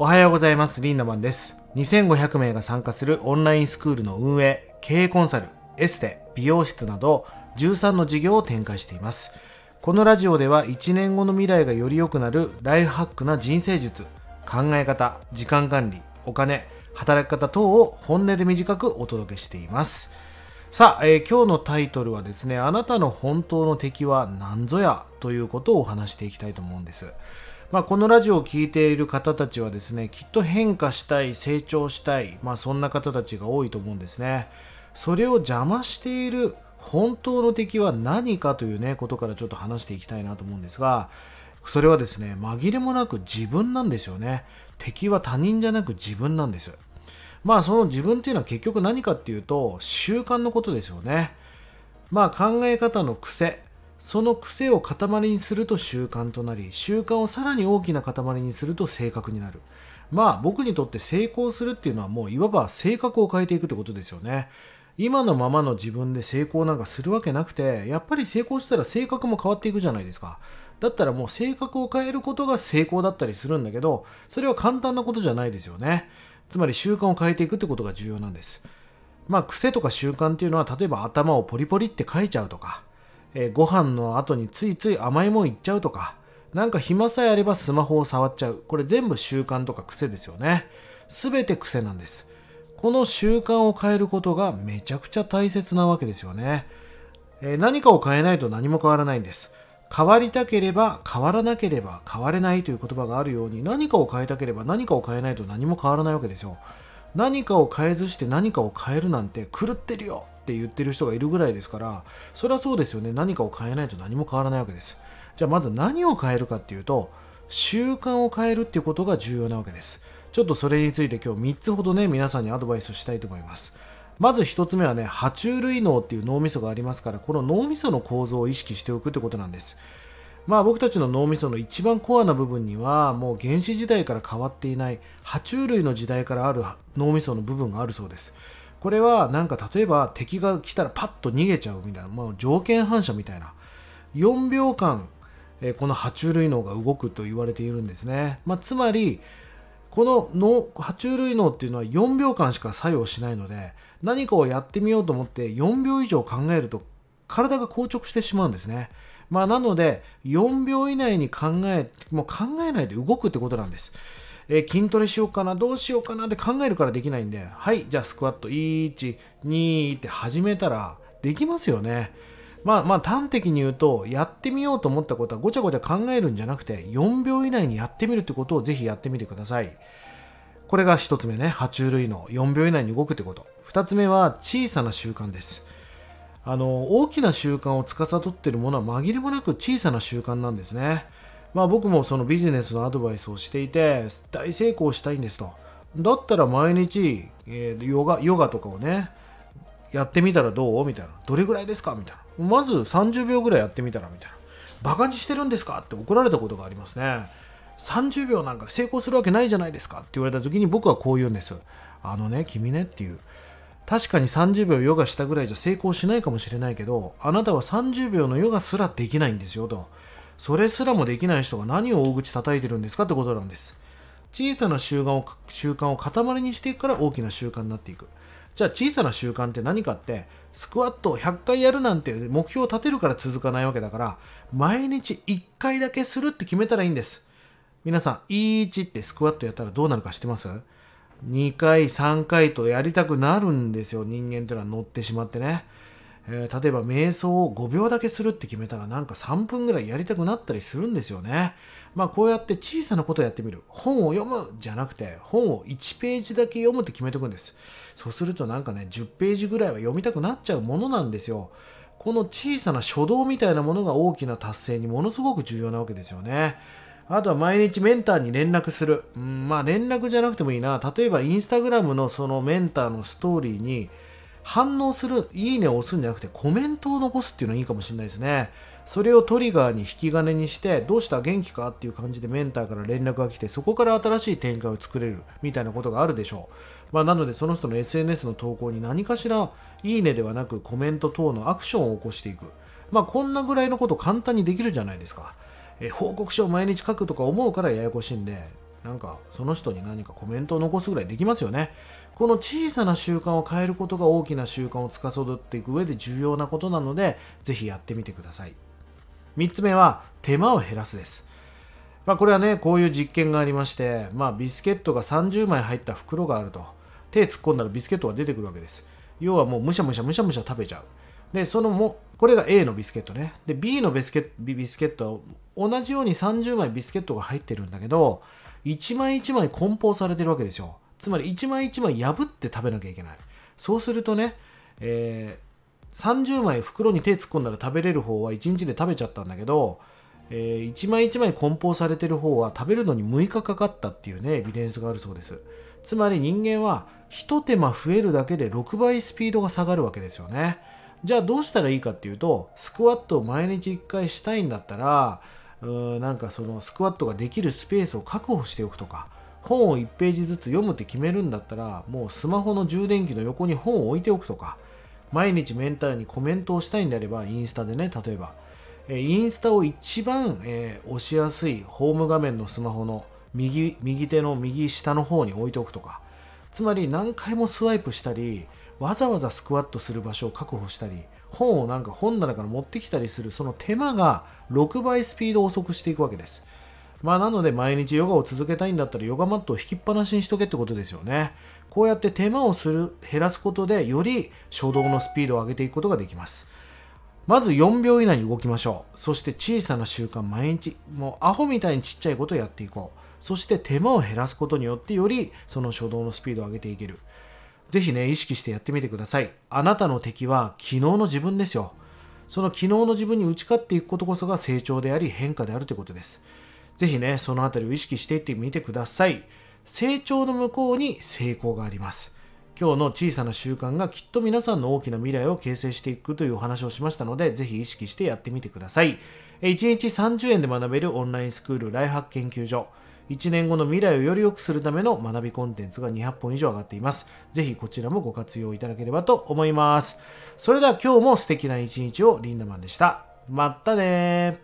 おはようございます。リンダマンです。2500名が参加するオンラインスクールの運営、経営コンサル、エステ、美容室など13の事業を展開しています。このラジオでは1年後の未来がより良くなるライフハックな人生術、考え方、時間管理、お金、働き方等を本音で短くお届けしています。さあ、えー今日のタイトルはですね、あなたの本当の敵は何ぞやということをお話していきたいと思うんです。まあ、このラジオを聴いている方たちはですね、きっと変化したい、成長したい、まあ、そんな方たちが多いと思うんですね。それを邪魔している本当の敵は何かというね、ことからちょっと話していきたいなと思うんですが、それはですね、紛れもなく自分なんですよね。敵は他人じゃなく自分なんです。まあその自分っていうのは結局何かっていうと習慣のことですよね。まあ考え方の癖、その癖を塊にすると習慣となり、習慣をさらに大きな塊にすると性格になる。まあ僕にとって成功するっていうのはもういわば性格を変えていくってことですよね。今のままの自分で成功なんかするわけなくて、やっぱり成功したら性格も変わっていくじゃないですか。だったらもう性格を変えることが成功だったりするんだけど、それは簡単なことじゃないですよね。つまり習慣を変えていくってことが重要なんです。まあ癖とか習慣っていうのは例えば頭をポリポリって書いちゃうとか、えーご飯の後についつい甘いもんいっちゃうとか、なんか暇さえあればスマホを触っちゃう。これ全部習慣とか癖ですよね。すべて癖なんです。この習慣を変えることがめちゃくちゃ大切なわけですよね。えー何かを変えないと何も変わらないんです。変わりたければ変わらなければ変われないという言葉があるように何かを変えたければ何かを変えないと何も変わらないわけですよ。何かを変えずして何かを変えるなんて狂ってるよって言ってる人がいるぐらいですからそれはそうですよね。何かを変えないと何も変わらないわけです。じゃあまず何を変えるかっていうと習慣を変えるっていうことが重要なわけです。ちょっとそれについて今日3つほどね皆さんにアドバイスしたいと思います。まず1つ目はね爬虫類脳っていう脳みそがありますからこの脳みその構造を意識しておくってことなんです。まあ僕たちの脳みその一番コアな部分にはもう原始時代から変わっていない爬虫類の時代からある脳みその部分があるそうです。これはなんか例えば敵が来たらパッと逃げちゃうみたいな、まあ、条件反射みたいな。4秒間えこの爬虫類脳が動くと言われているんですね、まあ、つまりこの脳爬虫類脳っていうのは4秒間しか作用しないので何かをやってみようと思って4秒以上考えると体が硬直してしまうんですね。まあなので4秒以内に考えもう考えないで動くってことなんです。えー筋トレしようかなどうしようかなって考えるからできないんではいじゃあスクワット。12って始めたらできますよね。まあまあ端的に言うとやってみようと思ったことはごちゃごちゃ考えるんじゃなくて4秒以内にやってみるってことをぜひやってみてください。これが1つ目ね。爬虫類の4秒以内に動くってこと。2つ目は小さな習慣です。あの大きな習慣を司っているものは紛れもなく小さな習慣なんですね。まあ僕もそのビジネスのアドバイスをしていて大成功したいんですと。だったら毎日、えーヨガヨガとかをねやってみたらどう？みたいな。どれぐらいですか？みたいな。まず30秒ぐらいやってみたらみたいな。バカにしてるんですか？って怒られたことがありますね。30秒なんか成功するわけないじゃないですか？って言われた時に僕はこう言うんです。あのね君ねっていう。確かに30秒ヨガしたぐらいじゃ成功しないかもしれないけどあなたは30秒のヨガすらできないんですよと。それすらもできない人が何を大口叩いてるんですかってことなんです。小さな習慣を習慣を塊にしていくから大きな習慣になっていく。じゃあ小さな習慣って何かってスクワットを100回やるなんて目標を立てるから続かないわけだから毎日1回だけするって決めたらいいんです。皆さん1ってスクワットやったらどうなるか知ってます？2回3回とやりたくなるんですよ。人間っていうのは乗ってしまってね、えー例えば瞑想を5秒だけするって決めたらなんか3分ぐらいやりたくなったりするんですよね。まあこうやって小さなことをやってみる。本を読むじゃなくて本を1ページだけ読むって決めておくんです。そうするとなんかね10ページぐらいは読みたくなっちゃうものなんですよ。この小さな初動みたいなものが大きな達成にものすごく重要なわけですよね。あとは毎日メンターに連絡する。うん、まあ連絡じゃなくてもいいな。例えばインスタグラムのそのメンターのストーリーに反応する、いいねを押すんじゃなくてコメントを残すっていうのはいいかもしれないですね。それをトリガーに引き金にして、どうした元気かっていう感じでメンターから連絡が来て、そこから新しい展開を作れるみたいなことがあるでしょう。まあなのでその人の SNS の投稿に何かしらいいねではなくコメント等のアクションを起こしていく。まあこんなぐらいのこと簡単にできるじゃないですか。え報告書を毎日書くとか思うからややこしいんで、なんかその人に何かコメントを残すぐらいできますよね。この小さな習慣を変えることが大きな習慣を司っていく上で重要なことなのでぜひやってみてください。3つ目は手間を減らすです。まあ、これはねこういう実験がありまして、まあ、ビスケットが30枚入った袋があると。手突っ込んだらビスケットが出てくるわけです。要はもうむしゃむしゃむしゃむしゃ食べちゃう。でそのもこれが A のビスケットね。で B のビスケットビスケットは同じように30枚ビスケットが入ってるんだけど1枚1枚梱包されてるわけですよつまり1枚1枚破って食べなきゃいけない。そうするとね、えー、30枚袋に手突っ込んだら食べれる方は1日で食べちゃったんだけど、えー、1枚1枚梱包されてる方は食べるのに6日かかったっていうねエビデンスがあるそうです。つまり人間は一手間増えるだけで6倍スピードが下がるわけですよね。じゃあどうしたらいいかっていうとスクワットを毎日1回したいんだったらうなんかそのスクワットができるスペースを確保しておくとか本を1ページずつ読むって決めるんだったらもうスマホの充電器の横に本を置いておくとか毎日メンターにコメントをしたいんであればインスタでね例えば。インスタを一番、えー、押しやすいホーム画面のスマホの右右手の右下の方に置いておくとか。つまり何回もスワイプしたりわざわざスクワットする場所を確保したり本をなんか本棚から持ってきたりするその手間が6倍スピードを遅くしていくわけです。まあなので毎日ヨガを続けたいんだったらヨガマットを引きっぱなしにしとけってことですよね。こうやって手間をする減らすことでより初動のスピードを上げていくことができます。まず4秒以内に動きましょう。そして小さな習慣毎日もうアホみたいにちっちゃいことをやっていこう。そして手間を減らすことによってよりその初動のスピードを上げていける。ぜひね、意識してやってみてください。あなたの敵は昨日の自分ですよ。その昨日の自分に打ち勝っていくことこそが成長であり変化であるということです。ぜひね、そのあたりを意識していってみてください。成長の向こうに成功があります。今日の小さな習慣がきっと皆さんの大きな未来を形成していくというお話をしましたので、ぜひ意識してやってみてください。1日30円で学べるオンラインスクールライハック研究所。1年後の未来をより良くするための学びコンテンツが200本以上上がっています。ぜひこちらもご活用いただければと思います。それでは今日も素敵な一日をリンダマンでした。またね